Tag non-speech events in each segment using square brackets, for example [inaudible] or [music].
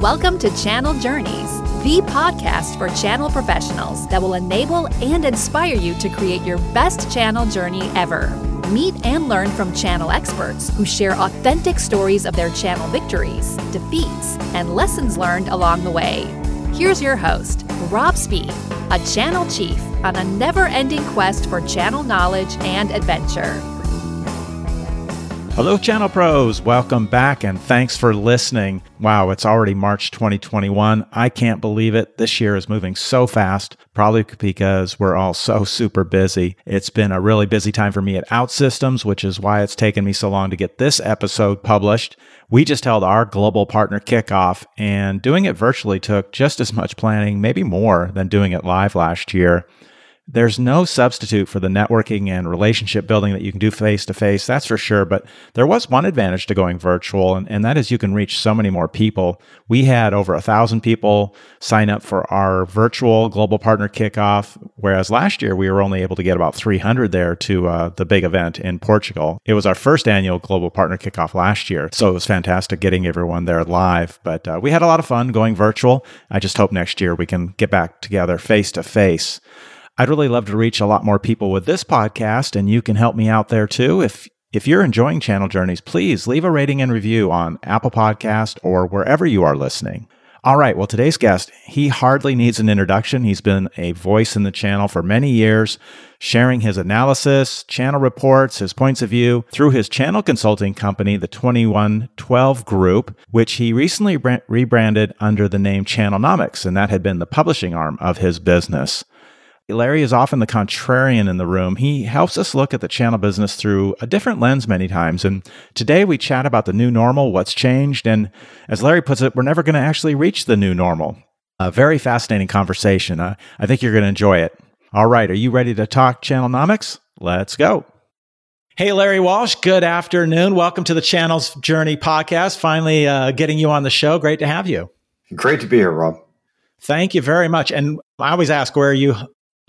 Welcome to Channel Journeys, the podcast for channel professionals that will enable and inspire you to create your best channel journey ever. Meet and learn from channel experts who share authentic stories of their channel victories, defeats, and lessons learned along the way. Here's your host, Rob Speed, a channel chief on a never ending quest for channel knowledge and adventure. Hello, Channel Pros. Welcome back and thanks for listening. Wow, it's already March 2021. I can't believe it. This year is moving so fast, probably because we're all so super busy. It's been a really busy time for me at OutSystems, which is why it's taken me so long to get this episode published. We just held our global partner kickoff, and doing it virtually took just as much planning, maybe more, than doing it live last year. There's no substitute for the networking and relationship building that you can do face to face, that's for sure. But there was one advantage to going virtual, and, and that is you can reach so many more people. We had over a thousand people sign up for our virtual global partner kickoff, whereas last year we were only able to get about 300 there to uh, the big event in Portugal. It was our first annual global partner kickoff last year, so it was fantastic getting everyone there live. But uh, we had a lot of fun going virtual. I just hope next year we can get back together face to face. I'd really love to reach a lot more people with this podcast, and you can help me out there too. If if you're enjoying Channel Journeys, please leave a rating and review on Apple Podcast or wherever you are listening. All right, well, today's guest, he hardly needs an introduction. He's been a voice in the channel for many years, sharing his analysis, channel reports, his points of view through his channel consulting company, the 2112 Group, which he recently rebranded under the name Channelnomics, and that had been the publishing arm of his business. Larry is often the contrarian in the room. He helps us look at the channel business through a different lens many times. And today we chat about the new normal, what's changed. And as Larry puts it, we're never going to actually reach the new normal. A very fascinating conversation. Uh, I think you're going to enjoy it. All right. Are you ready to talk Channelnomics? Let's go. Hey, Larry Walsh, good afternoon. Welcome to the Channel's Journey podcast. Finally uh, getting you on the show. Great to have you. Great to be here, Rob. Thank you very much. And I always ask, where are you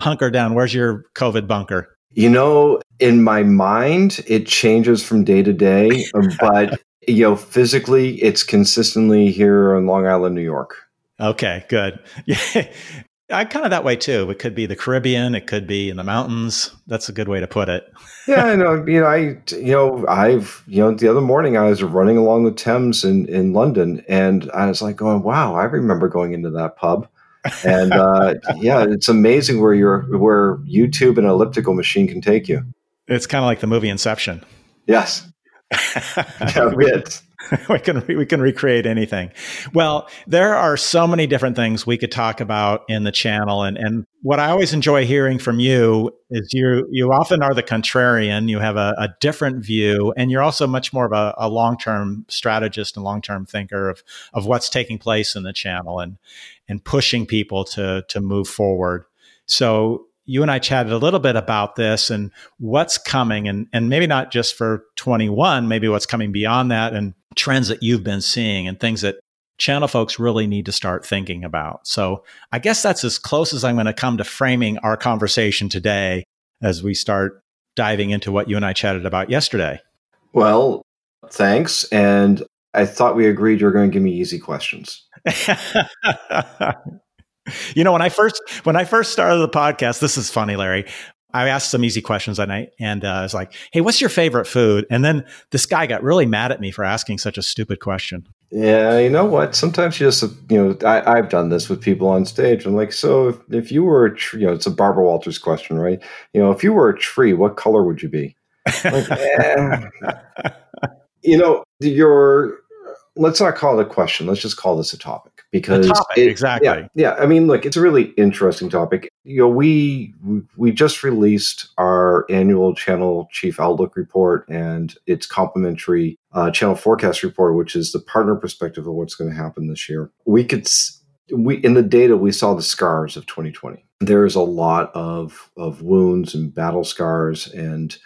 hunker down? Where's your COVID bunker? You know, in my mind, it changes from day to day, [laughs] but you know, physically, it's consistently here in Long Island, New York. Okay, good. [laughs] Yeah, I kind of that way too. It could be the Caribbean. It could be in the mountains. That's a good way to put it. yeah, I [laughs] know. You know, I you know, I've you know, the other morning I was running along the Thames in in London, and I was like going, "Wow, I remember going into that pub." And uh, yeah, it's amazing where your where YouTube and elliptical machine can take you. It's kind of like the movie Inception. Yes. [laughs] [laughs] yeah, we, [laughs] we can we can recreate anything. Well, there are so many different things we could talk about in the channel, and and what I always enjoy hearing from you is you you often are the contrarian. You have a, a different view, and you're also much more of a, a long term strategist and long term thinker of of what's taking place in the channel, and and pushing people to to move forward. So you and I chatted a little bit about this and what's coming and and maybe not just for 21, maybe what's coming beyond that and trends that you've been seeing and things that channel folks really need to start thinking about. So, I guess that's as close as I'm going to come to framing our conversation today as we start diving into what you and I chatted about yesterday. Well, thanks and I thought we agreed you were going to give me easy questions. [laughs] you know, when I first when I first started the podcast, this is funny, Larry. I asked some easy questions that night, and uh, I was like, "Hey, what's your favorite food?" And then this guy got really mad at me for asking such a stupid question. Yeah, you know what? Sometimes you just, you know, I, have done this with people on stage. I'm like, so if, if you were a tree, you know, it's a Barbara Walters question, right? You know, if you were a tree, what color would you be? Like, [laughs] eh. you know, your let's not call it a question. Let's just call this a topic because topic, it, exactly. Yeah, yeah. I mean, look, it's a really interesting topic. You know, we we just released our annual channel chief outlook report and its complementary uh, channel forecast report, which is the partner perspective of what's going to happen this year. We could we in the data we saw the scars of 2020. There's a lot of of wounds and battle scars and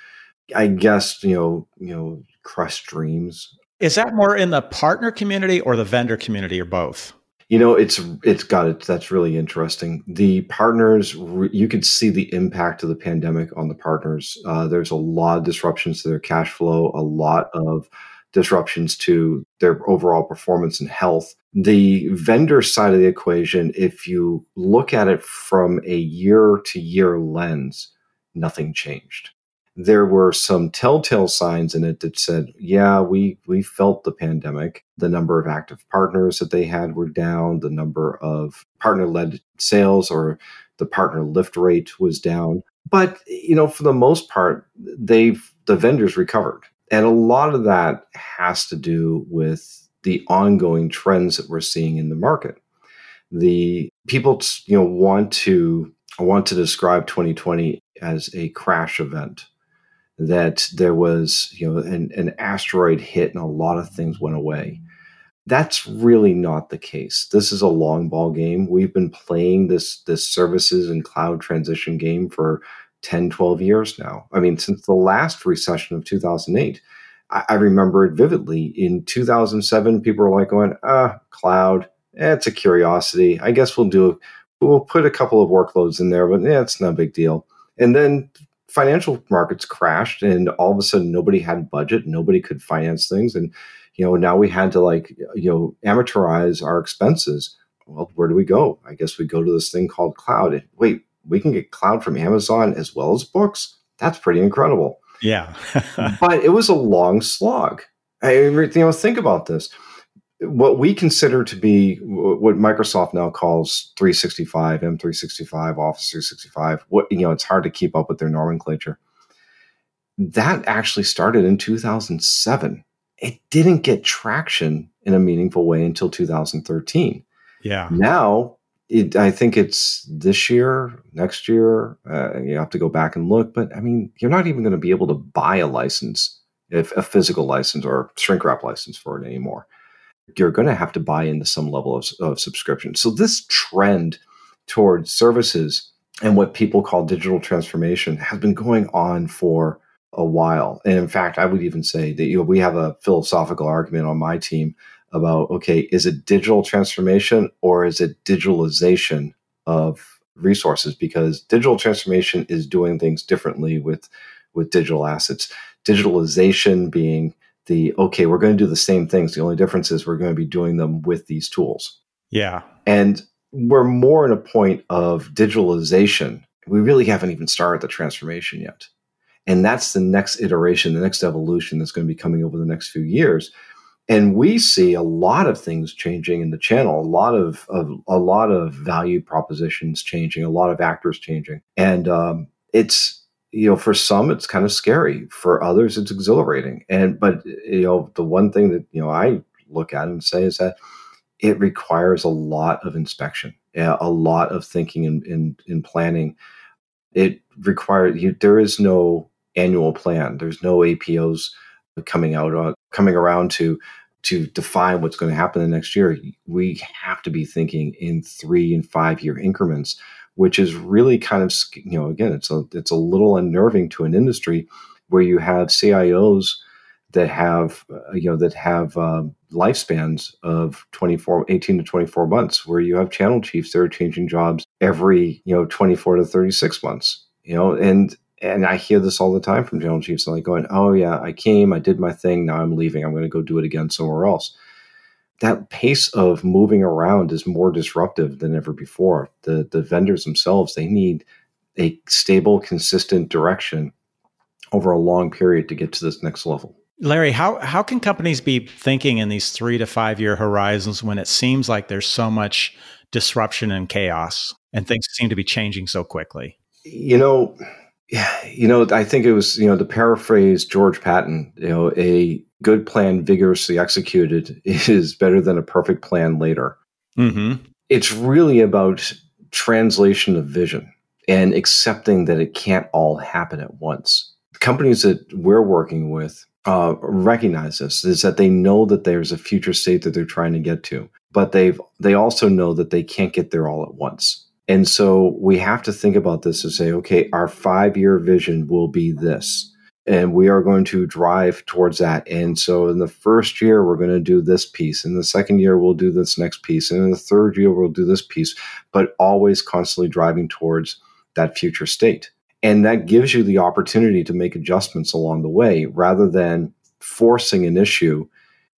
I guess you know you know crushed dreams is that more in the partner community or the vendor community or both? You know, it's it's got it. That's really interesting. The partners, you could see the impact of the pandemic on the partners. Uh, there's a lot of disruptions to their cash flow, a lot of disruptions to their overall performance and health. The vendor side of the equation, if you look at it from a year to year lens, nothing changed. There were some telltale signs in it that said, yeah, we, we felt the pandemic. The number of active partners that they had were down. The number of partner led sales or the partner lift rate was down. But, you know, for the most part, they've, the vendors recovered and a lot of that has to do with the ongoing trends that we're seeing in the market. The people, you know, want to want to describe 2020 as a crash event. That there was, you know, an, an asteroid hit and a lot of things went away. That's really not the case. This is a long ball game. We've been playing this this services and cloud transition game for 10, 12 years now. I mean, since the last recession of 2008. I, I remember it vividly. In 2007, people were like going, ah, cloud, eh, it's a curiosity. I guess we'll do, we'll put a couple of workloads in there, but yeah, it's no big deal. And then financial markets crashed and all of a sudden nobody had budget, nobody could finance things. And, you know, now we had to like, you know, amortize our expenses. Well, where do we go? I guess we go to this thing called cloud. Wait, we can get cloud from Amazon as well as books. That's pretty incredible. Yeah. [laughs] but it was a long slog. I, you know, think about this. What we consider to be what Microsoft now calls 365, M365, Office 365, what you know, it's hard to keep up with their nomenclature. That actually started in 2007. It didn't get traction in a meaningful way until 2013. Yeah. Now it, I think it's this year, next year. Uh, you have to go back and look, but I mean, you're not even going to be able to buy a license, if a physical license or shrink wrap license for it anymore. You're going to have to buy into some level of, of subscription. So this trend towards services and what people call digital transformation has been going on for a while. And in fact, I would even say that you know, we have a philosophical argument on my team about okay, is it digital transformation or is it digitalization of resources? Because digital transformation is doing things differently with with digital assets. Digitalization being the okay, we're going to do the same things. The only difference is we're going to be doing them with these tools. Yeah. And we're more in a point of digitalization. We really haven't even started the transformation yet. And that's the next iteration, the next evolution that's going to be coming over the next few years and we see a lot of things changing in the channel a lot of, of a lot of value propositions changing a lot of actors changing and um, it's you know for some it's kind of scary. For others it's exhilarating. And but you know the one thing that you know i look at and say is that it requires a lot of inspection a lot of thinking and, and planning. It requires you there is no annual plan. There's no apos coming out on coming around to to define what's going to happen the next year, we have to be thinking in three and five year increments, which is really kind of you know again it's a it's a little unnerving to an industry where you have CIOs that have uh, you know that have um, lifespans of 24 18 to 24 months where you have channel chiefs that are changing jobs every you know 24 to 36 months you know and and I hear this all the time from channel chiefs. Like going, "Oh yeah, I came, I did my thing. Now I'm leaving. I'm going to go do it again somewhere else." That pace of moving around is more disruptive than ever before. The the vendors themselves they need a stable, consistent direction over a long period to get to this next level. Larry, how how can companies be thinking in these three to five year horizons when it seems like there's so much disruption and chaos and things seem to be changing so quickly? You know, yeah, you know, I think it was, you know, to paraphrase George Patton, you know, a good plan vigorously executed [laughs] is better than a perfect plan later. Mm-hmm. It's really about translation of vision and accepting that it can't all happen at once. Companies that we're working with uh, recognize this is that they know that there's a future state that they're trying to get to, but they've they also know that they can't get there all at once. And so we have to think about this and say, okay, our five year vision will be this. And we are going to drive towards that. And so in the first year, we're going to do this piece. In the second year, we'll do this next piece. And in the third year, we'll do this piece, but always constantly driving towards that future state. And that gives you the opportunity to make adjustments along the way rather than forcing an issue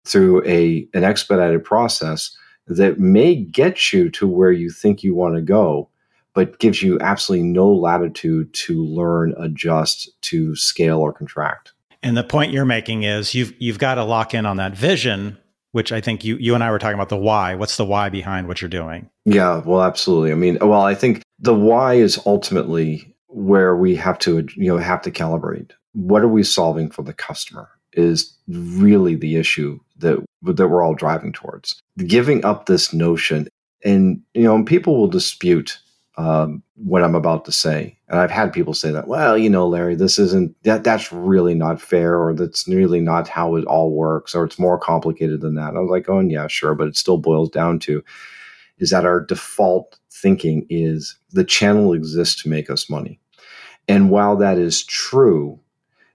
through a an expedited process that may get you to where you think you want to go but gives you absolutely no latitude to learn adjust to scale or contract and the point you're making is you've you've got to lock in on that vision which I think you you and I were talking about the why. What's the why behind what you're doing? Yeah, well, absolutely. I mean, well, I think the why is ultimately where we have to you know have to calibrate. What are we solving for the customer? Is really the issue that that we're all driving towards. Giving up this notion, and you know, people will dispute um, what I'm about to say. And I've had people say that, well, you know, Larry, this isn't that that's really not fair, or that's really not how it all works, or it's more complicated than that. And I was like, oh, yeah, sure, but it still boils down to is that our default thinking is the channel exists to make us money. And while that is true,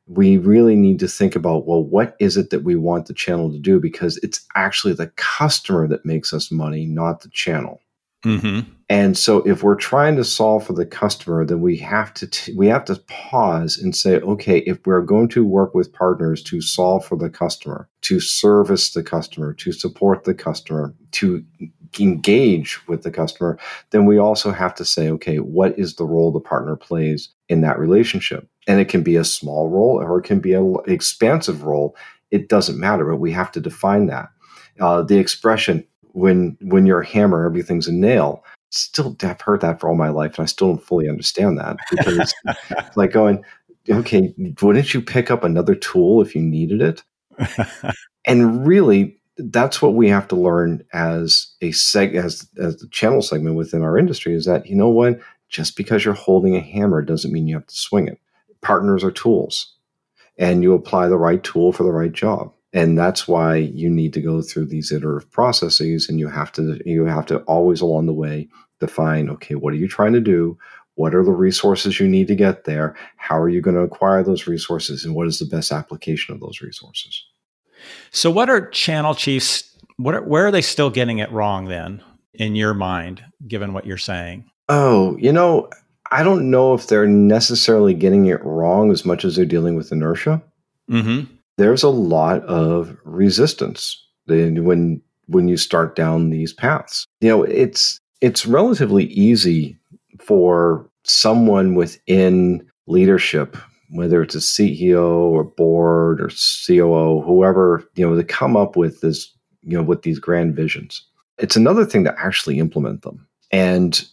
we really need to think about well, what is it that we want the channel to do? Because it's actually the customer that makes us money, not the channel. Mm-hmm. And so, if we're trying to solve for the customer, then we have to t- we have to pause and say, okay, if we're going to work with partners to solve for the customer, to service the customer, to support the customer, to engage with the customer, then we also have to say, okay, what is the role the partner plays in that relationship? And it can be a small role or it can be an expansive role. It doesn't matter, but we have to define that. Uh, the expression when when you're a hammer, everything's a nail. Still, I've heard that for all my life, and I still don't fully understand that because it's [laughs] like going, okay, wouldn't you pick up another tool if you needed it? [laughs] and really, that's what we have to learn as a seg as as the channel segment within our industry is that you know what, just because you're holding a hammer doesn't mean you have to swing it. Partners are tools, and you apply the right tool for the right job. And that's why you need to go through these iterative processes and you have to you have to always along the way define okay what are you trying to do? What are the resources you need to get there? How are you going to acquire those resources and what is the best application of those resources so what are channel chiefs what are, where are they still getting it wrong then in your mind given what you're saying? Oh you know i don't know if they're necessarily getting it wrong as much as they're dealing with inertia. Mm-hmm. There's a lot of resistance when when you start down these paths. You know, it's it's relatively easy for someone within leadership, whether it's a CEO or board or COO, whoever, you know, to come up with this, you know, with these grand visions. It's another thing to actually implement them and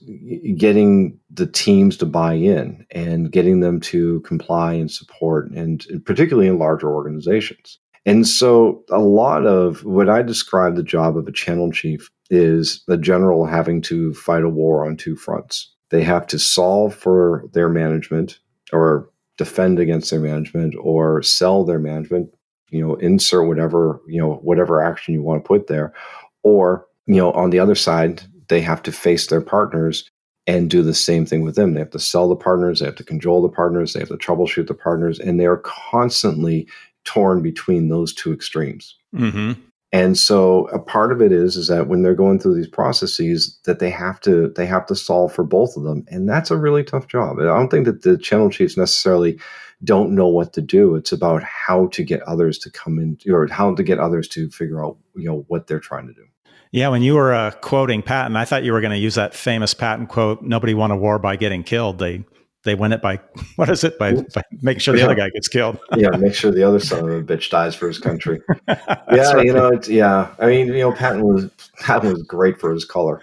getting the teams to buy in and getting them to comply and support, and particularly in larger organizations. And so, a lot of what I describe the job of a channel chief is the general having to fight a war on two fronts. They have to solve for their management or defend against their management or sell their management, you know, insert whatever, you know, whatever action you want to put there. Or, you know, on the other side, they have to face their partners and do the same thing with them. They have to sell the partners, they have to control the partners, they have to troubleshoot the partners, and they are constantly torn between those two extremes. Mm-hmm. And so a part of it is is that when they're going through these processes, that they have to they have to solve for both of them, and that's a really tough job. I don't think that the channel chiefs necessarily don't know what to do. It's about how to get others to come in, or how to get others to figure out you know what they're trying to do. Yeah, when you were uh, quoting Patton, I thought you were going to use that famous Patton quote: "Nobody won a war by getting killed. They they win it by [laughs] what is it by, by making sure the yeah. other guy gets killed." [laughs] yeah, make sure the other son of a bitch dies for his country. [laughs] yeah, right. you know, it's, yeah. I mean, you know, Patton was Patton was great for his color.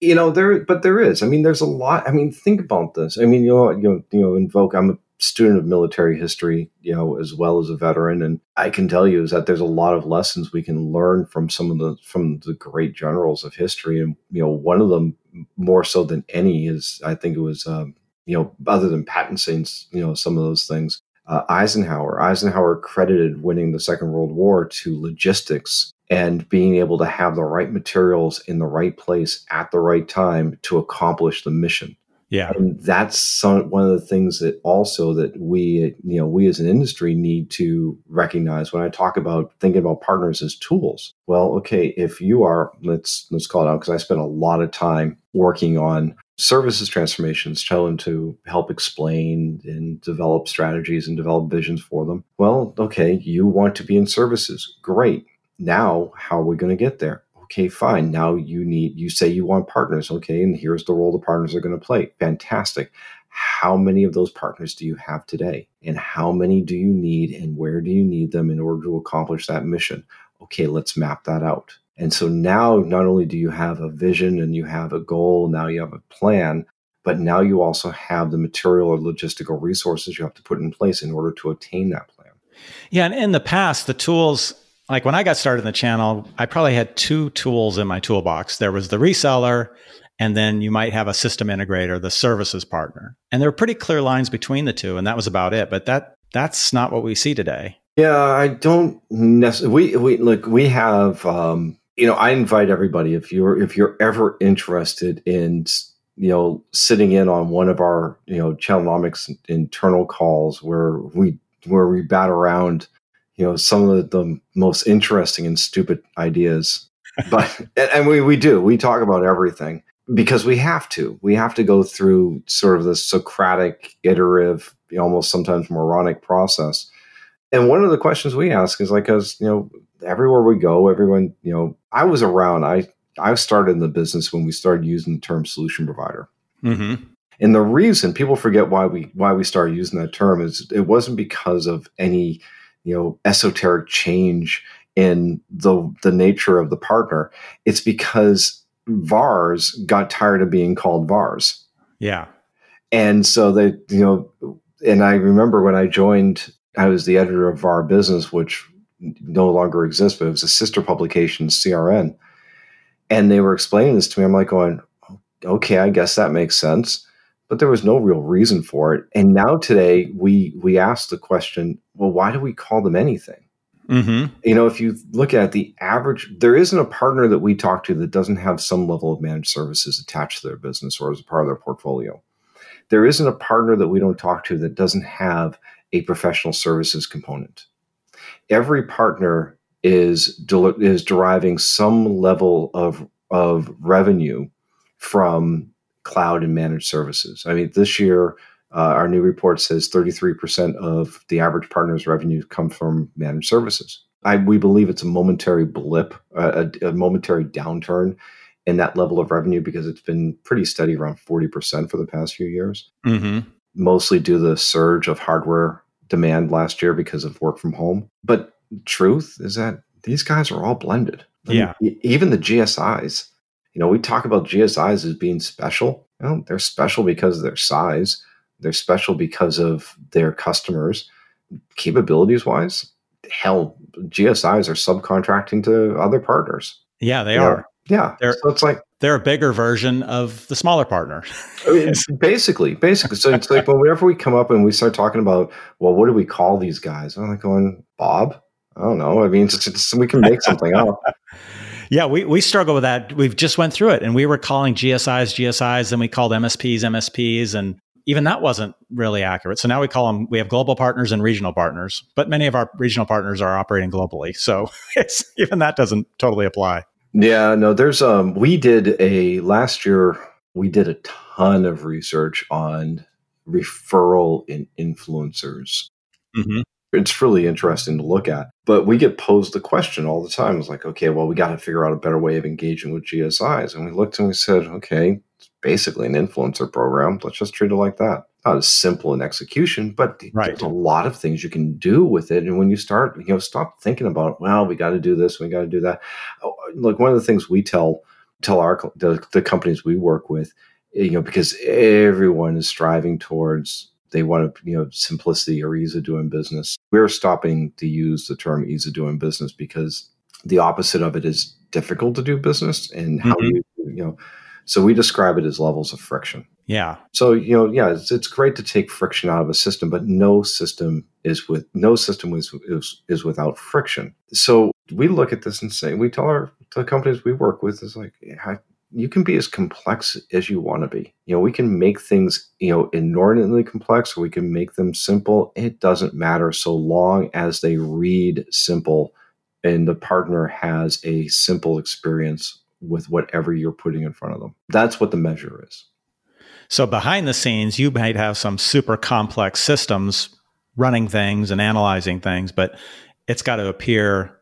you know, there, but there is. I mean, there's a lot. I mean, think about this. I mean, you know, you know, you know invoke. I'm a student of military history, you know, as well as a veteran, and I can tell you is that there's a lot of lessons we can learn from some of the from the great generals of history, and you know, one of them more so than any is I think it was um, you know other than Patton Saints, you know, some of those things. Uh, Eisenhower. Eisenhower credited winning the Second World War to logistics and being able to have the right materials in the right place at the right time to accomplish the mission. Yeah. And that's some, one of the things that also that we, you know, we as an industry need to recognize when I talk about thinking about partners as tools. Well, okay, if you are, let's, let's call it out because I spent a lot of time working on services transformations, them to help explain and develop strategies and develop visions for them. Well, okay, you want to be in services. Great. Now, how are we going to get there? Okay, fine. Now you need, you say you want partners. Okay, and here's the role the partners are going to play. Fantastic. How many of those partners do you have today? And how many do you need? And where do you need them in order to accomplish that mission? Okay, let's map that out. And so now not only do you have a vision and you have a goal, now you have a plan, but now you also have the material or logistical resources you have to put in place in order to attain that plan. Yeah, and in the past, the tools like when I got started in the channel, I probably had two tools in my toolbox. There was the reseller, and then you might have a system integrator, the services partner. And there were pretty clear lines between the two, and that was about it. But that that's not what we see today. Yeah, I don't necessarily. We we look. We have um, you know, I invite everybody if you're if you're ever interested in you know sitting in on one of our you know Channelnomics internal calls where we where we bat around you know some of the, most interesting and stupid ideas, [laughs] but and we we do we talk about everything because we have to we have to go through sort of the Socratic iterative almost sometimes moronic process. And one of the questions we ask is like, because you know, everywhere we go, everyone, you know, I was around. I I started in the business when we started using the term solution provider. Mm-hmm. And the reason people forget why we why we started using that term is it wasn't because of any you know esoteric change in the the nature of the partner. It's because VARs got tired of being called VARs. Yeah. And so they, you know, and I remember when I joined, I was the editor of VAR Business, which no longer exists, but it was a sister publication, CRN. And they were explaining this to me. I'm like going, oh, okay, I guess that makes sense. But there was no real reason for it. And now today we we ask the question, well, why do we call them anything? Mm-hmm. You know, if you look at the average, there isn't a partner that we talk to that doesn't have some level of managed services attached to their business or as a part of their portfolio. There isn't a partner that we don't talk to that doesn't have a professional services component every partner is is deriving some level of of revenue from cloud and managed services. I mean, this year uh, our new report says 33% of the average partner's revenue come from managed services. I, we believe it's a momentary blip, a, a, momentary downturn in that level of revenue because it's been pretty steady around 40% for the past few years. Mm-hmm. Mostly due to the surge of hardware demand last year because of work from home. But truth is that these guys are all blended. I yeah. Mean, even the GSIs, you know, we talk about GSIs as being special. Well, they're special because of their size. They're special because of their customers. Capabilities wise, hell, GSIs are subcontracting to other partners. Yeah, they are. Yeah. They're, so it's like they're a bigger version of the smaller partner. I mean, basically, basically. So it's like whenever we come up and we start talking about, well, what do we call these guys? I'm like going, Bob? I don't know. I mean, it's, it's, we can make something up. [laughs] Yeah, we, we struggle with that. We've just went through it and we were calling GSIs GSIs and we called MSPs MSPs and even that wasn't really accurate. So now we call them we have global partners and regional partners, but many of our regional partners are operating globally. So [laughs] it's even that doesn't totally apply. Yeah, no, there's um we did a last year we did a ton of research on referral in influencers. Mm-hmm. It's really interesting to look at. But we get posed the question all the time. It's like, okay, well, we got to figure out a better way of engaging with GSIs. And we looked and we said, okay, it's basically an influencer program. Let's just treat it like that not as simple in execution, but right. there's a lot of things you can do with it. And when you start, you know, stop thinking about, well, we got to do this, we got to do that. Oh, look, one of the things we tell tell our the, the companies we work with, you know, because everyone is striving towards they want to, you know, simplicity or ease of doing business. We're stopping to use the term ease of doing business because the opposite of it is difficult to do business and how mm-hmm. you, you know, so we describe it as levels of friction. Yeah. So you know, yeah, it's, it's great to take friction out of a system, but no system is with no system is, is is without friction. So we look at this and say, we tell our the companies we work with is like, you can be as complex as you want to be. You know, we can make things you know inordinately complex, or we can make them simple. It doesn't matter so long as they read simple, and the partner has a simple experience with whatever you're putting in front of them. That's what the measure is. So behind the scenes, you might have some super complex systems running things and analyzing things, but it's got to appear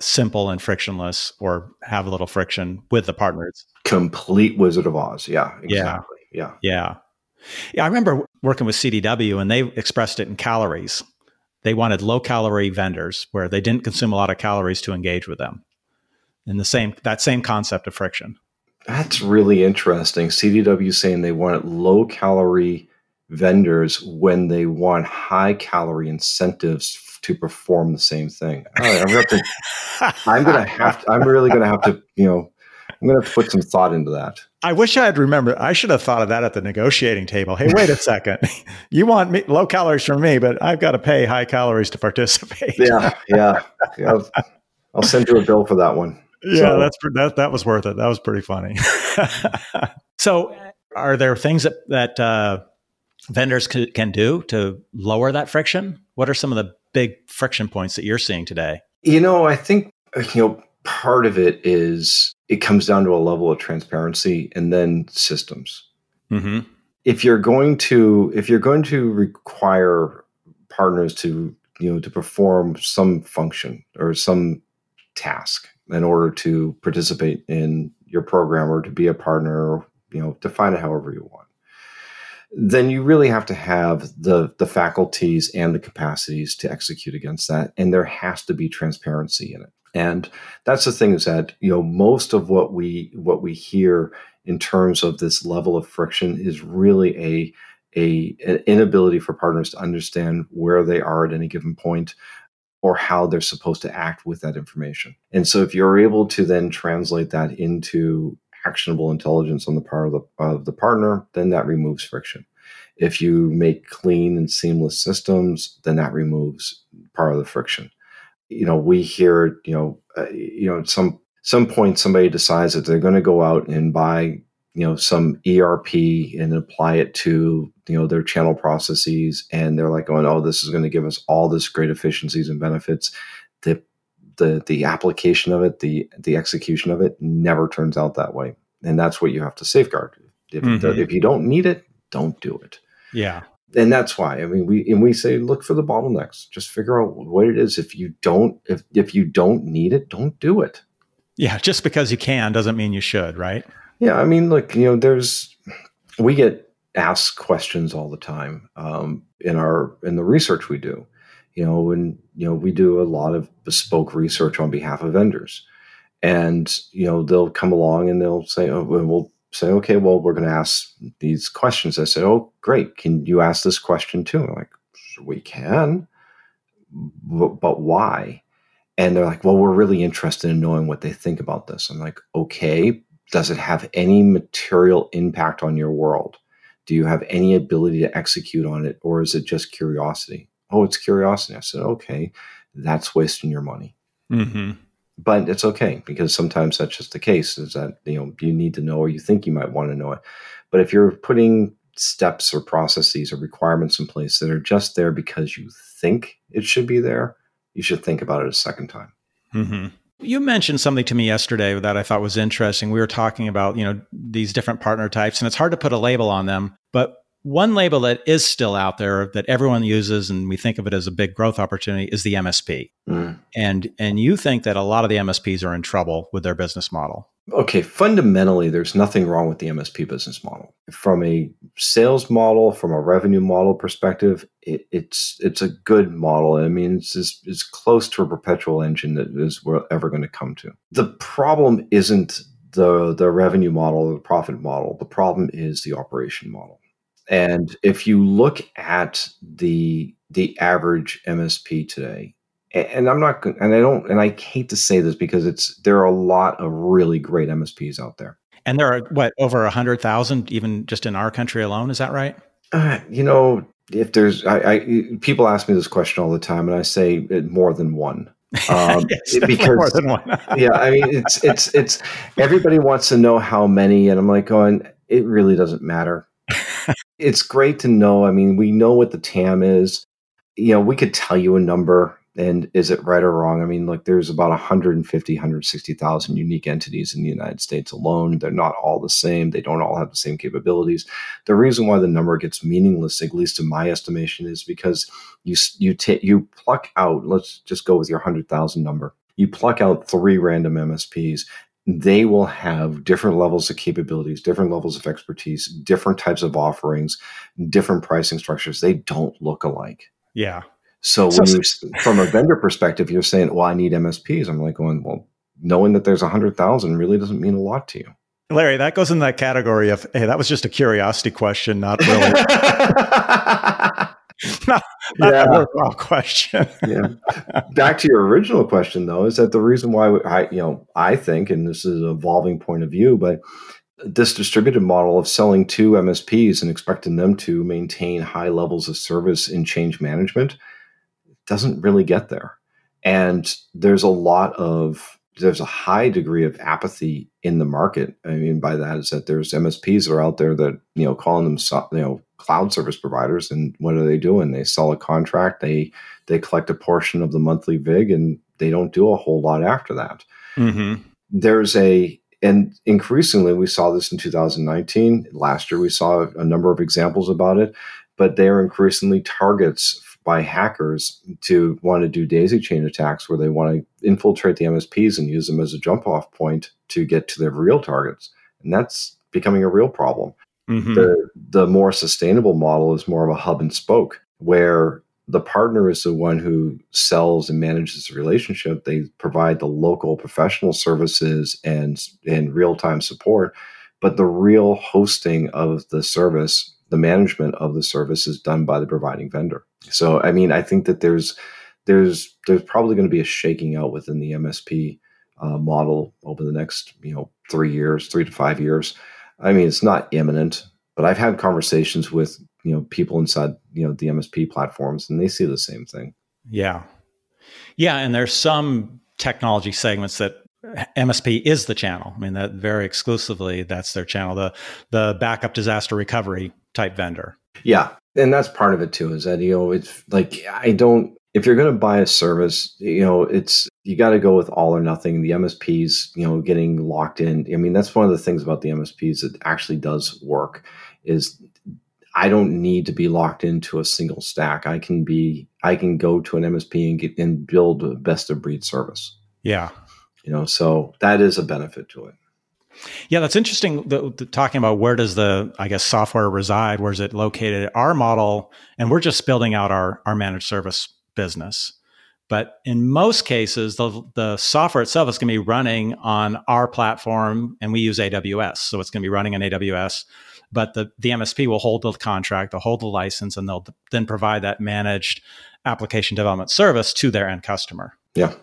simple and frictionless or have a little friction with the partners. Complete Wizard of Oz. Yeah, exactly. Yeah. Yeah. Yeah. Yeah. I remember working with CDW and they expressed it in calories. They wanted low calorie vendors where they didn't consume a lot of calories to engage with them. And the same that same concept of friction. That's really interesting. CDW saying they want low calorie vendors when they want high calorie incentives to perform the same thing. Right, I'm, gonna to, I'm gonna have to, I'm really gonna have to, you know, I'm gonna put some thought into that. I wish I had remembered. I should have thought of that at the negotiating table. Hey, wait a [laughs] second. you want me, low calories from me, but I've got to pay high calories to participate. yeah, yeah. yeah I'll, I'll, send you a bill for that one. Yeah, so. that's that. That was worth it. That was pretty funny. [laughs] so, are there things that that uh, vendors c- can do to lower that friction? What are some of the big friction points that you're seeing today? You know, I think you know part of it is it comes down to a level of transparency and then systems. Mm-hmm. If you're going to if you're going to require partners to you know to perform some function or some task in order to participate in your program or to be a partner or you know define it however you want then you really have to have the the faculties and the capacities to execute against that and there has to be transparency in it and that's the thing is that you know most of what we what we hear in terms of this level of friction is really a a an inability for partners to understand where they are at any given point or how they're supposed to act with that information. And so if you're able to then translate that into actionable intelligence on the part of the, of the partner, then that removes friction. If you make clean and seamless systems, then that removes part of the friction. You know, we hear, you know, uh, you know, at some some point somebody decides that they're going to go out and buy, you know, some ERP and apply it to, you know, their channel processes, and they're like, going, oh, this is going to give us all this great efficiencies and benefits. The the application of it, the the execution of it, never turns out that way, and that's what you have to safeguard. If, mm-hmm. if you don't need it, don't do it. Yeah, and that's why I mean we and we say look for the bottlenecks. Just figure out what it is. If you don't if if you don't need it, don't do it. Yeah, just because you can doesn't mean you should, right? Yeah, I mean, look, you know, there's we get asked questions all the time um, in our in the research we do you know, and you know, we do a lot of bespoke research on behalf of vendors, and you know, they'll come along and they'll say, "Oh, we'll say, okay, well, we're going to ask these questions." I said, "Oh, great! Can you ask this question too?" I'm like, "We can, but, but why?" And they're like, "Well, we're really interested in knowing what they think about this." I'm like, "Okay, does it have any material impact on your world?" Do you have any ability to execute on it, or is it just curiosity? Oh, it's curiosity. I said, okay, that's wasting your money. Mm-hmm. But it's okay because sometimes that's just the case is that, you know, you need to know or you think you might want to know it. But if you're putting steps or processes or requirements in place that are just there because you think it should be there, you should think about it a second time. Mm-hmm. You mentioned something to me yesterday that I thought was interesting. We were talking about, you know, these different partner types, and it's hard to put a label on them. But one label that is still out there that everyone uses and we think of it as a big growth opportunity is the MSP. Mm. And and you think that a lot of the MSPs are in trouble with their business model. Okay, fundamentally there's nothing wrong with the MSP business model. From a sales model, from a revenue model perspective, it, it's it's a good model. I mean, it's as, it's close to a perpetual engine that is we're ever going to come to. The problem isn't the the revenue model or the profit model. The problem is the operation model and if you look at the the average MSP today, and I'm not, and I don't, and I hate to say this because it's there are a lot of really great MSPs out there, and there are what over a hundred thousand even just in our country alone. Is that right? Uh, you know, if there's, I, I, people ask me this question all the time, and I say more than one. [laughs] Um, [laughs] yes, because more than one. [laughs] yeah, I mean, it's it's it's everybody wants to know how many, and I'm like going, it really doesn't matter it's great to know. I mean, we know what the TAM is. You know, we could tell you a number, And is it right or wrong? I mean, look, there's about 150, 160,000 unique entities in the United States alone. They're not all the same. They don't all have the same capabilities. The reason why the number gets meaningless, at least in my estimation, is because you you take you pluck out. Let's just go with your 100,000 number. You pluck out three random MSPs, they will have different levels of capabilities, different levels of expertise, different types of offerings, different pricing structures. They don't look alike. Yeah. So, so when you, from a vendor perspective, you're saying, "Well, I need MSPs." I'm like going, "Well, knowing that there's a hundred thousand really doesn't mean a lot to you." Larry, that goes in that category of, "Hey, that was just a curiosity question, not really." [laughs] [laughs] not, not yeah. a worthwhile question. yeah. [laughs] Back to your original question, though, is that the reason why I, you know, I think, and this is an evolving point of view, but this distributed model of selling to MSPs and expecting them to maintain high levels of service in change management doesn't really get there. And there's a lot of there's a high degree of apathy in the market. I mean, by that is that there's MSPs that are out there that you know calling them you know cloud service providers, and what are they doing? They sell a contract, they they collect a portion of the monthly vig, and they don't do a whole lot after that. Mm-hmm. There's a and increasingly we saw this in 2019. Last year we saw a number of examples about it, but they are increasingly targets by hackers to want to do daisy chain attacks where they want to infiltrate the MSPs and use them as a jump off point to get to their real targets. And that's becoming a real problem. Mm-hmm. The, the more sustainable model is more of a hub and spoke, where the partner is the one who sells and manages the relationship. They provide the local professional services and, and real time support, but the real hosting of the service the management of the service is done by the providing vendor. So, I mean, I think that there's there's there's probably going to be a shaking out within the MSP uh, model over the next you know three years, three to five years. I mean, it's not imminent, but I've had conversations with you know people inside you know the MSP platforms, and they see the same thing. Yeah, yeah, and there's some technology segments that MSP is the channel. I mean, that very exclusively, that's their channel. The the backup disaster recovery type vendor. Yeah. And that's part of it too, is that, you know, it's like, I don't, if you're going to buy a service, you know, it's, you got to go with all or nothing. The MSPs, you know, getting locked in. I mean, that's one of the things about the MSPs that actually does work is I don't need to be locked into a single stack. I can be, I can go to an MSP and get and build a best of breed service. Yeah. You know, so that is a benefit to it. Yeah, that's interesting. The, the, talking about where does the, I guess, software reside? Where's it located? Our model, and we're just building out our our managed service business. But in most cases, the the software itself is going to be running on our platform, and we use AWS, so it's going to be running on AWS. But the the MSP will hold the contract, they'll hold the license, and they'll then provide that managed application development service to their end customer. Yeah,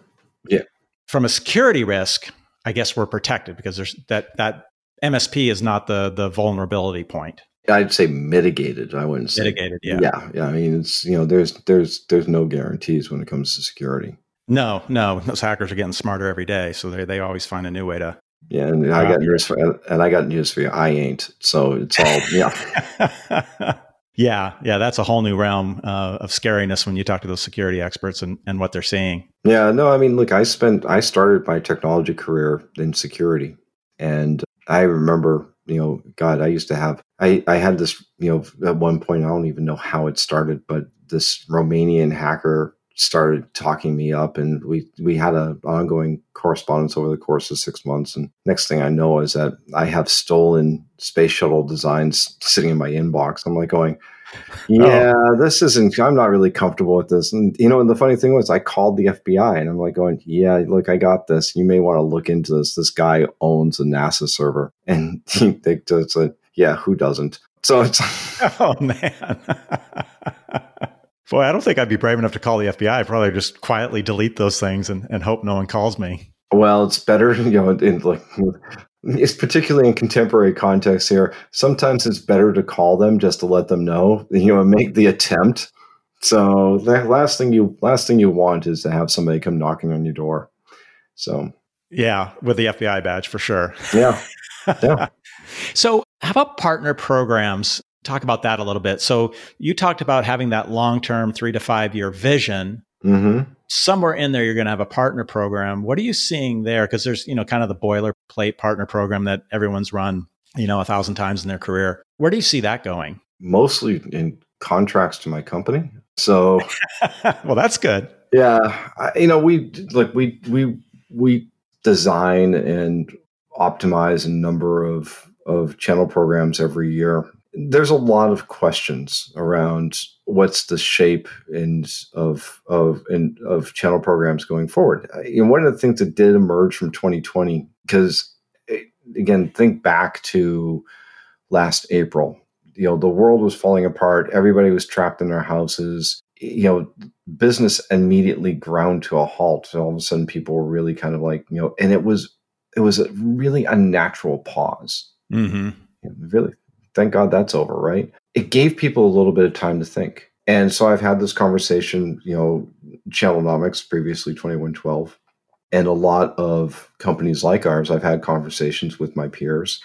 yeah. From a security risk, I guess we're protected because there's that that MSP is not the the vulnerability point. I'd say mitigated. I wouldn't say mitigated. Yeah, yeah, yeah. I mean, it's you know, there's there's there's no guarantees when it comes to security. No, no, those hackers are getting smarter every day, so they they always find a new way to. Yeah, and I got news for and I got news for you. I ain't. So it's all yeah. [laughs] Yeah, yeah, that's a whole new realm uh, of scariness when you talk to those security experts and, and what they're seeing. Yeah, no, I mean, look, I spent, I started my technology career in security, and I remember, you know, God, I used to have, I, I had this, you know, at one point, I don't even know how it started, but this Romanian hacker started talking me up and we we had a ongoing correspondence over the course of six months. And next thing i know is that i have stolen space shuttle designs sitting in my inbox. I'm like going oh. yeah oh. this isn't i'm not really comfortable with this. And you know and the funny thing was i called the fbi and i'm like going yeah look i got this. You may want to look into this. This guy owns a nasa server. [laughs] And they just said yeah who doesn't? So it's [laughs] oh man [laughs] Boy, I don't think I'd be brave enough to call the FBI. I'd probably just quietly delete those things and, and hope no one calls me. Well, it's better, [laughs] you know, in like it's particularly in contemporary context here. Sometimes it's better to call them just to let them know, you know, make the attempt. So the last thing you last thing you want is to have somebody come knocking on your door. So yeah, with the FBI badge for sure. Yeah. [laughs] Yeah. so how about partner programs? Talk about that a little bit. So you talked about having that long-term 3 to 5 year vision, Mm-hmm. Somewhere in there, you're going to have a partner program. What are you seeing there? Because there's, you know, kind of the boilerplate partner program that everyone's run, you know, a thousand times in their career. Where do you see that going? Mostly in contracts to my company. So, [laughs] well, that's good. Yeah, I, you know, we like we we we design and optimize a number of of channel programs every year. There's a lot of questions around what's the shape and of of and of channel programs going forward. You know, one of the things that did emerge from 2020 because eh, again, think back to last April. You know, the world was falling apart. Everybody was trapped in their houses. You know, business immediately ground to a halt. So all of a sudden, people were really kind of like, you know, and it was it was a really unnatural pause. Mm-hmm. Really, thank God that's over, right? It gave people a little bit of time to think. And so I've had this conversation, you know, Channelnomics, previously 2112, and a lot of companies like ours, I've had conversations with my peers.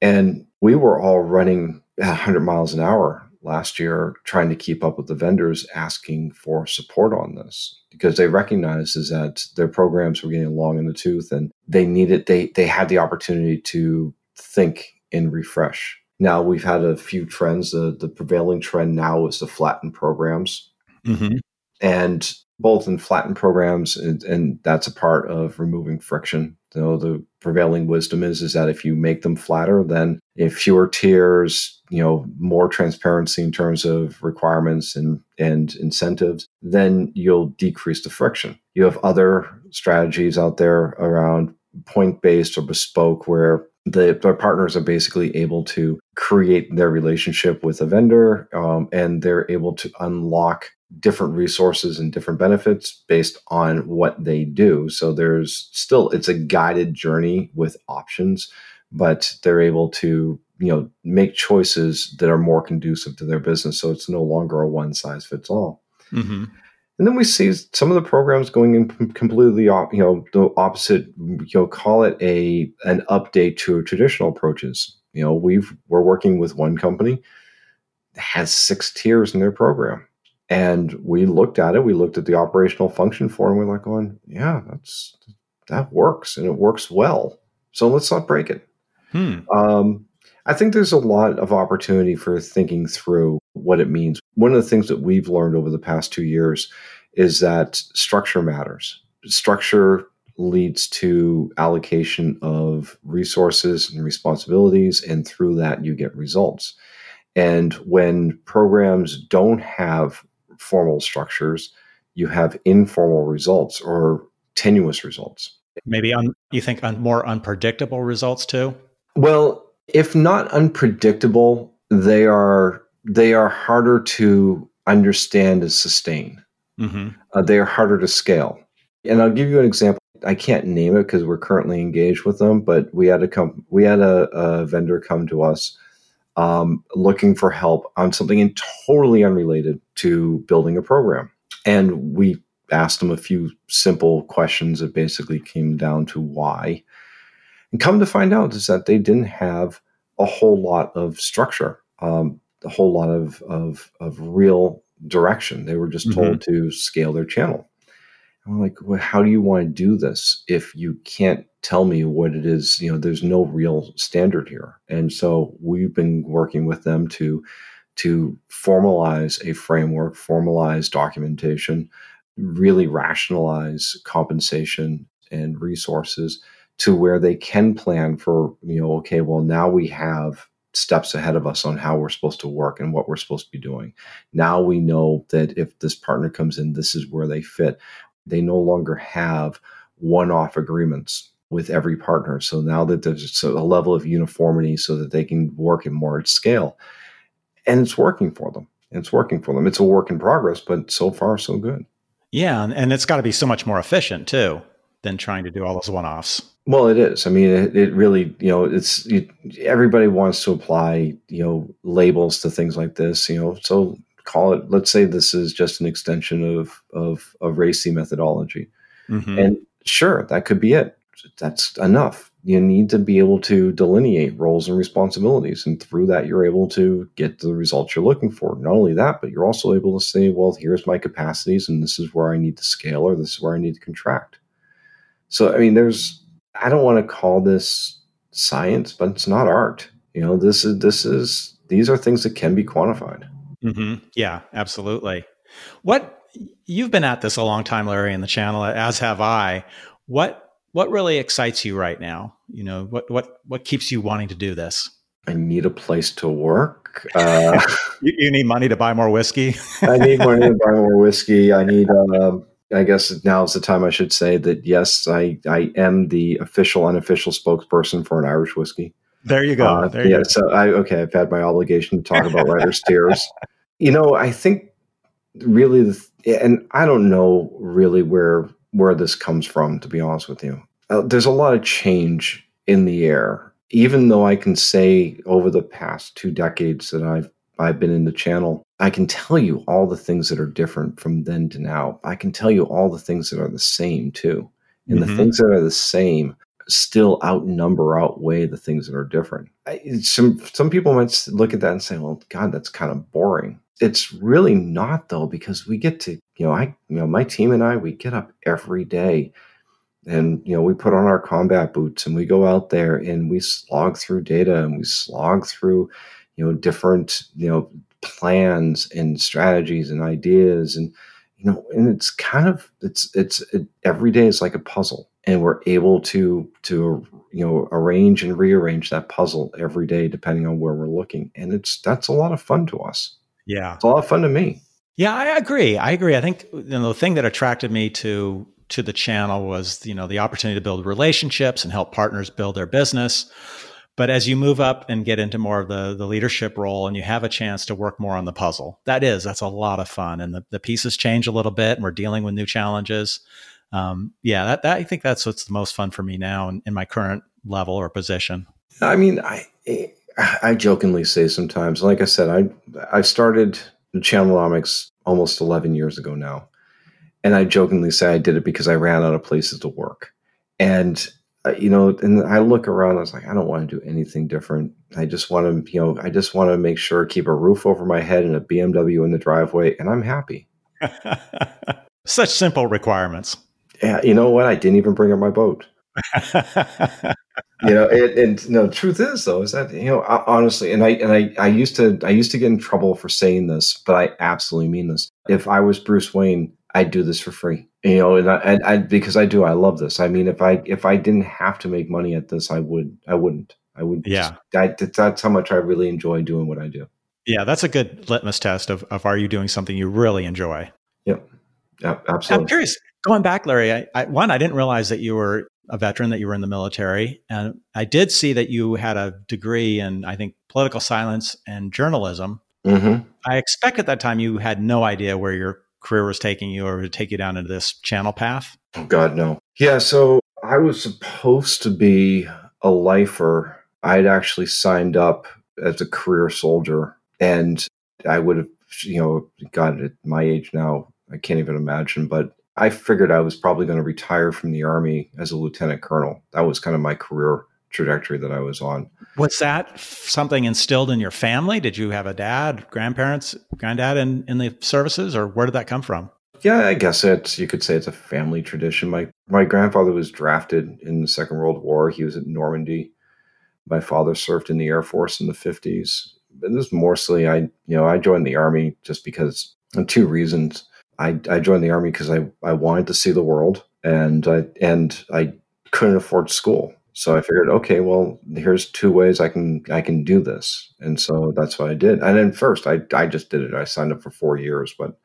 And we were all running 100 miles an hour last year trying to keep up with the vendors asking for support on this because they recognized is that their programs were getting long in the tooth and they needed they they had the opportunity to think and refresh. Now we've had a few trends. The, the prevailing trend now is the flattened programs. Mm-hmm. and both in flattened programs and, and that's a part of removing friction. Know the prevailing wisdom is is that if you make them flatter then if fewer tiers you know more transparency in terms of requirements and and incentives then you'll decrease the friction. You have other strategies out there around point based or bespoke where the, partners are basically able to create their relationship with a vendor um, and they're able to unlock different resources and different benefits based on what they do. So there's still it's a guided journey with options, but they're able to you know make choices that are more conducive to their business. So it's no longer a one size fits all. Mm-hmm. And then we see some of the programs going in completely, you know, the opposite. You know, call it a an update to traditional approaches. You know, we've we're working with one company that has six tiers in their program and we looked at it, we looked at the operational function for and we're like going, yeah, that's that works and it works well. So let's not break it. Hmm. Um, I think there's a lot of opportunity for thinking through what it means. One of the things that we've learned over the past two years is that structure matters. Structure leads to allocation of resources and responsibilities, and through that, you get results. And when programs don't have formal structures, you have informal results or tenuous results. Maybe un, you think on more unpredictable results too? Well, if not unpredictable, they are they are harder to understand and sustain. Mm-hmm. Uh, they are harder to scale. And I'll give you an example. I can't name it because we're currently engaged with them, but we had a com- we had a, a vendor come to us um, looking for help on something totally unrelated to building a program. And we asked them a few simple questions that basically came down to why. And come to find out is that they didn't have a whole lot of structure, um, a whole lot of, of, of real direction. They were just mm-hmm. told to scale their channel. And we're like, well, how do you want to do this if you can't tell me what it is? You know, there's no real standard here. And so we've been working with them to to formalize a framework, formalize documentation, really rationalize compensation and resources to where they can plan for, you know, okay, well, now we have steps ahead of us on how we're supposed to work and what we're supposed to be doing. Now we know that if this partner comes in, this is where they fit. They no longer have one off agreements with every partner. So now that there's a level of uniformity so that they can work in more at scale. And it's working for them. It's working for them. It's a work in progress, but so far, so good. Yeah. And it's got to be so much more efficient too than trying to do all those one offs. Well, it is. I mean, it, it really, you know, it's it, everybody wants to apply, you know, labels to things like this, you know. So call it let's say this is just an extension of of of RACI methodology mm-hmm. and sure that could be it that's enough. You need to be able to delineate roles and responsibilities. And through that, you're able to get the results you're looking for. Not only that, but you're also able to say, well, here's my capacities, and this is where I need to scale, or this is where I need to contract. So, I mean, there's, I don't want to call this science, but it's not art. You know, this is, this is, these are things that can be quantified. Mm-hmm. Yeah, absolutely. What you've been at this a long time, Larry, in the channel, as have I. What what really excites you right now? You know, what what what keeps you wanting to do this? I need a place to work. Uh, [laughs] you, you, need money to buy more whiskey. [laughs] I need money to buy more whiskey. I need. Um, I guess now is the time I should say that yes, I I am the official unofficial spokesperson for an Irish whiskey. There you go. Uh, there you yeah. Go. So I okay. I've had my obligation to talk about writers' [laughs] tears. You know, I think really, the, and I don't know really where where this comes from. To be honest with you, uh, there's a lot of change in the air. Even though I can say over the past two decades that I've I've been in the channel, I can tell you all the things that are different from then to now. I can tell you all the things that are the same too. And mm-hmm. the things that are the same still outnumber, outweigh the things that are different. I, some some people might look at that and say, "Well, God, that's kind of boring." It's really not though, because we get to, you know, I, you know, my team and I, we get up every day and you know we put on our combat boots and we go out there and we slog through data and we slog through you know different you know plans and strategies and ideas and you know and it's kind of it's it's it, every day is like a puzzle and we're able to to you know arrange and rearrange that puzzle every day depending on where we're looking. And it's that's a lot of fun to us. Yeah. It's a lot of fun to me. Yeah i agree. I agree. I think you know, the thing that attracted me to to the channel was you know the opportunity to build relationships and help partners build their business but as you move up and get into more of the, the leadership role and you have a chance to work more on the puzzle that is that's a lot of fun. And the, the pieces change a little bit and we're dealing with new challenges. Um, yeah that, that i think that's what's the most fun for me now in, in my current level or position. I mean i i jokingly say sometimes like i said i i started Channelnomics almost 11 years ago now. And I jokingly say I did it because I ran out of places to work. And you know, and I look around. I was like, I don't want to do anything different. I just want to, you know, I just want to make sure keep a roof over my head and a BMW in the driveway, and I'm happy. [laughs] Such simple requirements. Yeah, you know what? I didn't even bring up my boat. [laughs] you know, and, and no, truth is though is that you know honestly, and I and I I used to I used to get in trouble for saying this, but I absolutely mean this. If I was Bruce Wayne, I'd do this for free. You know, and I, and I because I do, I love this. I mean, if I if I didn't have to make money at this, I would. I wouldn't. I would. Yeah, just, I, that's how much I really enjoy doing what I do. Yeah, that's a good litmus test of of are you doing something you really enjoy. Yep. Yeah, absolutely. I'm curious. Going back, Larry, I, I, one, I didn't realize that you were a veteran, that you were in the military, and I did see that you had a degree in, I think, political science and journalism. Mm-hmm. I expect at that time you had no idea where your career was taking you or to take you down into this channel path? Oh, God, no. Yeah, so I was supposed to be a lifer. I had actually signed up as a career soldier, and I would have, you know, God, at my age now, I can't even imagine, but I figured I was probably going to retire from the Army as a lieutenant colonel. That was kind of my career trajectory that I was on. Was that something instilled in your family? Did you have a dad, grandparents, granddad in, in the services, or where did that come from? Yeah, I guess it's you could say it's a family tradition. My my grandfather was drafted in the Second World War. He was at Normandy. My father served in the Air Force in the fifties. And this mostly I you know, I joined the army just because two reasons. I, I joined the army because I, I wanted to see the world and I and I couldn't afford school. So I figured, okay, well, here's two ways I can I can do this, and so that's what I did. And then first, I I just did it. I signed up for four years, but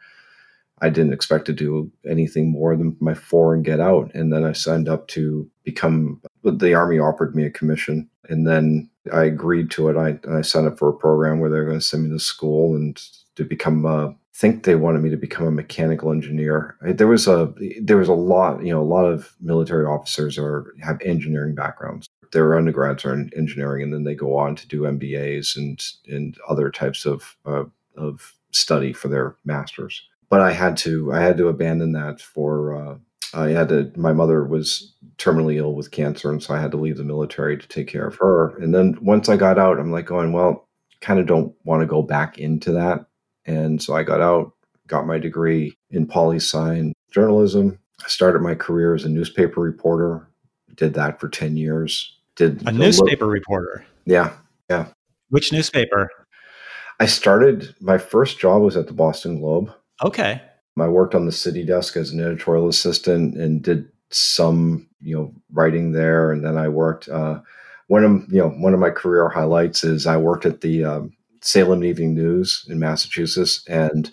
I didn't expect to do anything more than my four and get out. And then I signed up to become. The army offered me a commission, and then I agreed to it. I I signed up for a program where they're going to send me to school and to become a think they wanted me to become a mechanical engineer. There was a there was a lot, you know, a lot of military officers are have engineering backgrounds. Their undergrads are in engineering, and then they go on to do MBAs and and other types of uh, of study for their masters. But I had to I had to abandon that for uh, I had to. My mother was terminally ill with cancer, and so I had to leave the military to take care of her. And then once I got out, I'm like going, well, kind of don't want to go back into that. And so I got out, got my degree in poli sci journalism. I started my career as a newspaper reporter. Did that for ten years. Did a newspaper reporter. Yeah, yeah. Which newspaper? I started. My first job was at the Boston Globe. Okay. I worked on the city desk as an editorial assistant and did some, you know, writing there. And then I worked. Uh, one of you know one of my career highlights is I worked at the um, Salem Evening News in Massachusetts, and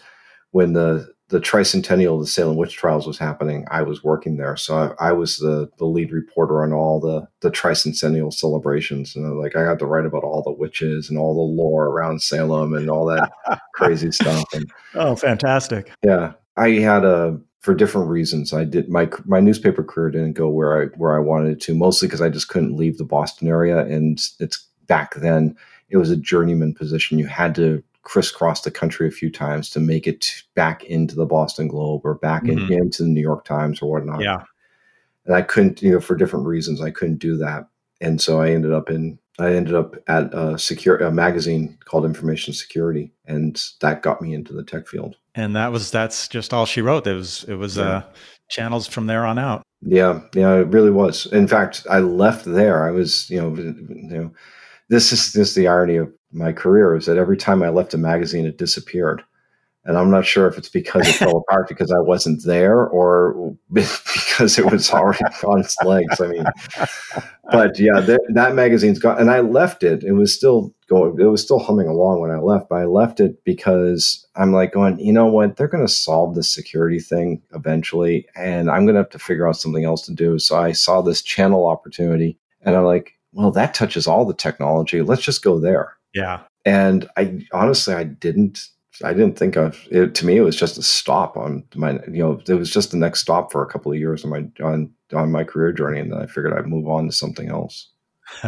when the the tricentennial of the Salem witch trials was happening, I was working there, so I, I was the the lead reporter on all the the tricentennial celebrations, and like I got to write about all the witches and all the lore around Salem and all that [laughs] crazy stuff. And oh, fantastic! Yeah, I had a for different reasons. I did my my newspaper career didn't go where I where I wanted it to, mostly because I just couldn't leave the Boston area, and it's back then it was a journeyman position. You had to crisscross the country a few times to make it back into the Boston Globe or back mm-hmm. in, into the New York Times or whatnot. Yeah, and I couldn't, you know, for different reasons, I couldn't do that, and so I ended up in I ended up at a secure a magazine called Information Security, and that got me into the tech field and that was that's just all she wrote. It was it was yeah. uh, channels from there on out. Yeah, yeah, it really was. In fact, I left there. I was, you know, you know, this is just the irony of my career is that every time I left a magazine, it disappeared. And I'm not sure if it's because it fell [laughs] apart because I wasn't there or [laughs] because it was already on its legs. I mean, but yeah, that, that magazine's gone. And I left it. It was still going, it was still humming along when I left, but I left it because I'm like going, you know what? They're going to solve this security thing eventually. And I'm going to have to figure out something else to do. So I saw this channel opportunity and I'm like, well, that touches all the technology. Let's just go there. Yeah. And I honestly, I didn't I didn't think of it. To me, it was just a stop on my, you know, it was just the next stop for a couple of years on my on on my career journey, and then I figured I'd move on to something else. [laughs]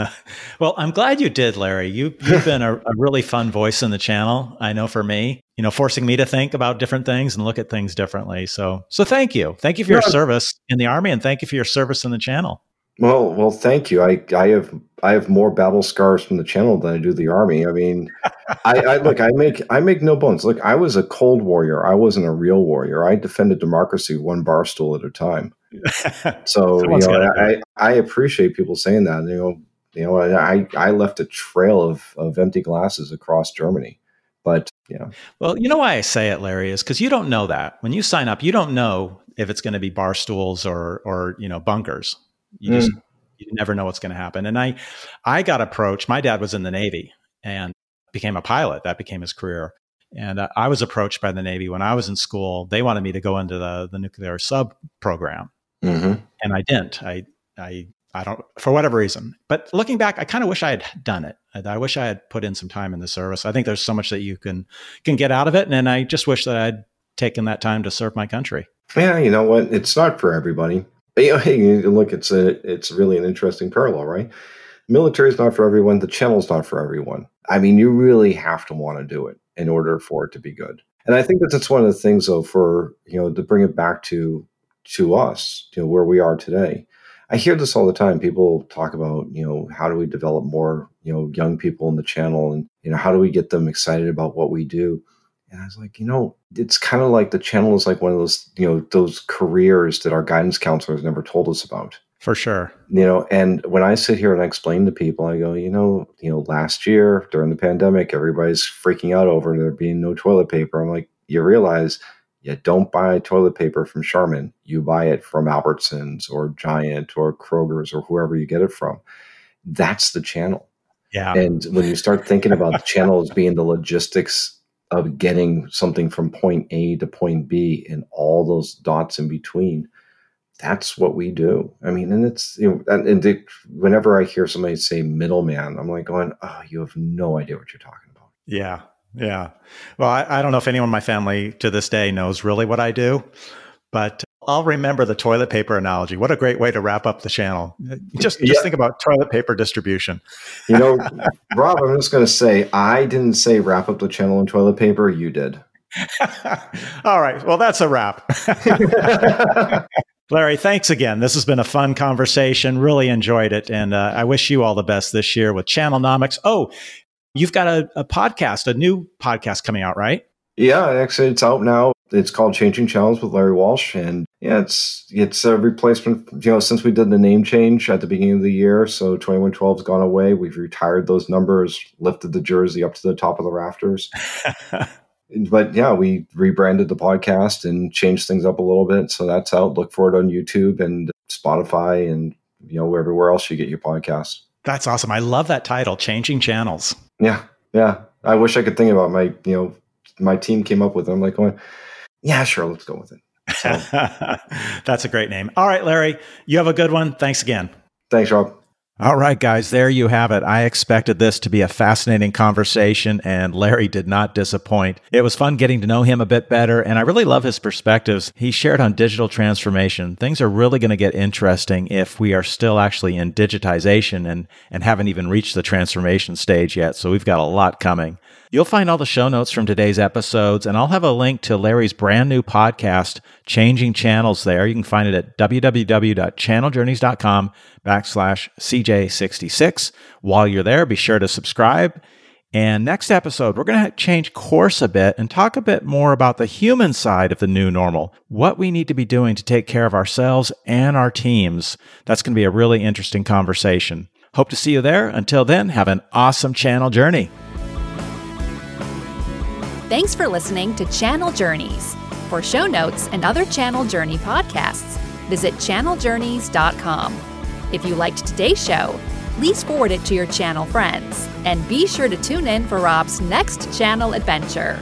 well, I'm glad you did, Larry. You [laughs] you've been a, a, really fun voice in the channel. I know for me, you know, forcing me to think about different things and look at things differently. So so thank you, thank you for your yeah. service in the army, and thank you for your service in the channel. Well, well, thank you. I, I have I have more battle scars from the channel than I do the army. I mean, [laughs] I, I look, I make I make no bones. Look, I was a cold warrior. I wasn't a real warrior. I defended democracy one bar stool at a time. [laughs] So you know, I, I appreciate people saying that. You know, you know, I I left a trail of of empty glasses across Germany. But yeah. Well, you know why I say it, Larry, is because you don't know that when you sign up, you don't know if it's going to be bar stools or or you know bunkers. You mm. just you never know what's going to happen. And I I got approached. My dad was in the Navy and became a pilot. That became his career. And uh, I was approached by the Navy when I was in school. They wanted me to go into the the nuclear sub program, mm-hmm. and I didn't. I I I don't for whatever reason. But looking back, I kind of wish I had done it. I, I, wish I had put in some time in the service. I think there's so much that you can can get out of it, and I just wish that I'd taken that time to serve my country. Yeah, you know what? It's not for everybody. You know, [laughs] hey, look, it's a, it's really an interesting parallel, right? Military is not for everyone. The channel's not for everyone. I mean, you really have to want to do it in order for it to be good. And I think that that's one of the things, though, for you know, to bring it back to to us, know, where we are today. I hear this all the time. People talk about, you know, how do we develop more, you know, young people in the channel, and you know, how do we get them excited about what we do? And I was like, you know, it's kind of like the channel is like one of those, you know, those careers that our guidance counselors never told us about. For sure. You know, and when I sit here and I explain to people, I go, you know, you know, last year during the pandemic, everybody's freaking out over there being no toilet paper. I'm like, you realize you don't buy toilet paper from Charmin. You buy it from Albertsons or Giant or Kroger's or whoever you get it from. That's the channel. Yeah. And when you start thinking about the channel as being the logistics of getting something from point A to point B and all those dots in between. That's what we do. I mean, and it's you know, and, and whenever I hear somebody say middleman, I'm like going, "Oh, you have no idea what you're talking about." Yeah, yeah. Well, I, I don't know if anyone in my family to this day knows really what I do, but I'll remember the toilet paper analogy. What a great way to wrap up the channel. [laughs] Just just yeah. think about toilet paper distribution. You know, [laughs] Rob, I'm just going to say I didn't say wrap up the channel in toilet paper. You did. [laughs] All right. Well, that's a wrap. Larry, thanks again. This has been a fun conversation. Really enjoyed it. And uh, I wish you all the best this year with Channelnomics. Oh, you've got a, a podcast, a new podcast coming out, right? Yeah, actually, it's out now. It's called Changing Channels with Larry Walsh, and yeah, it's it's a replacement. You know, since we did the name change at the beginning of the year, so twenty one twelve's gone away. We've retired those numbers, lifted the jersey up to the top of the rafters. [laughs] but yeah, we rebranded the podcast and changed things up a little bit. So that's out. Look for it on YouTube and Spotify and you know everywhere else you get your podcast. That's awesome. I love that title, Changing Channels. Yeah, yeah. I wish I could think about my you know my team came up with. It. I'm like going, yeah, sure, let's go with it. So. [laughs] that's a great name. All right, Larry, you have a good one. Thanks again. Thanks, Rob. All right, guys, there you have it. I expected this to be a fascinating conversation, and Larry did not disappoint. It was fun getting to know him a bit better, and I really love his perspectives he shared on digital transformation. Things are really going to get interesting if we are still actually in digitization and, and haven't even reached the transformation stage yet. So we've got a lot coming. You'll find all the show notes from today's episodes, and I'll have a link to Larry's brand new podcast, Changing Channels, there. You can find it at www.channeljourneys.com backslash CJ66. While you're there, be sure to subscribe. And next episode, we're going to change course a bit and talk a bit more about the human side of the new normal, what we need to be doing to take care of ourselves and our teams. That's going to be a really interesting conversation. Hope to see you there. Until then, have an awesome channel journey. Thanks for listening to Channel Journeys. For show notes and other Channel Journey podcasts, visit channeljourneys.com. If you liked today's show, please forward it to your channel friends. And be sure to tune in for Rob's next channel adventure.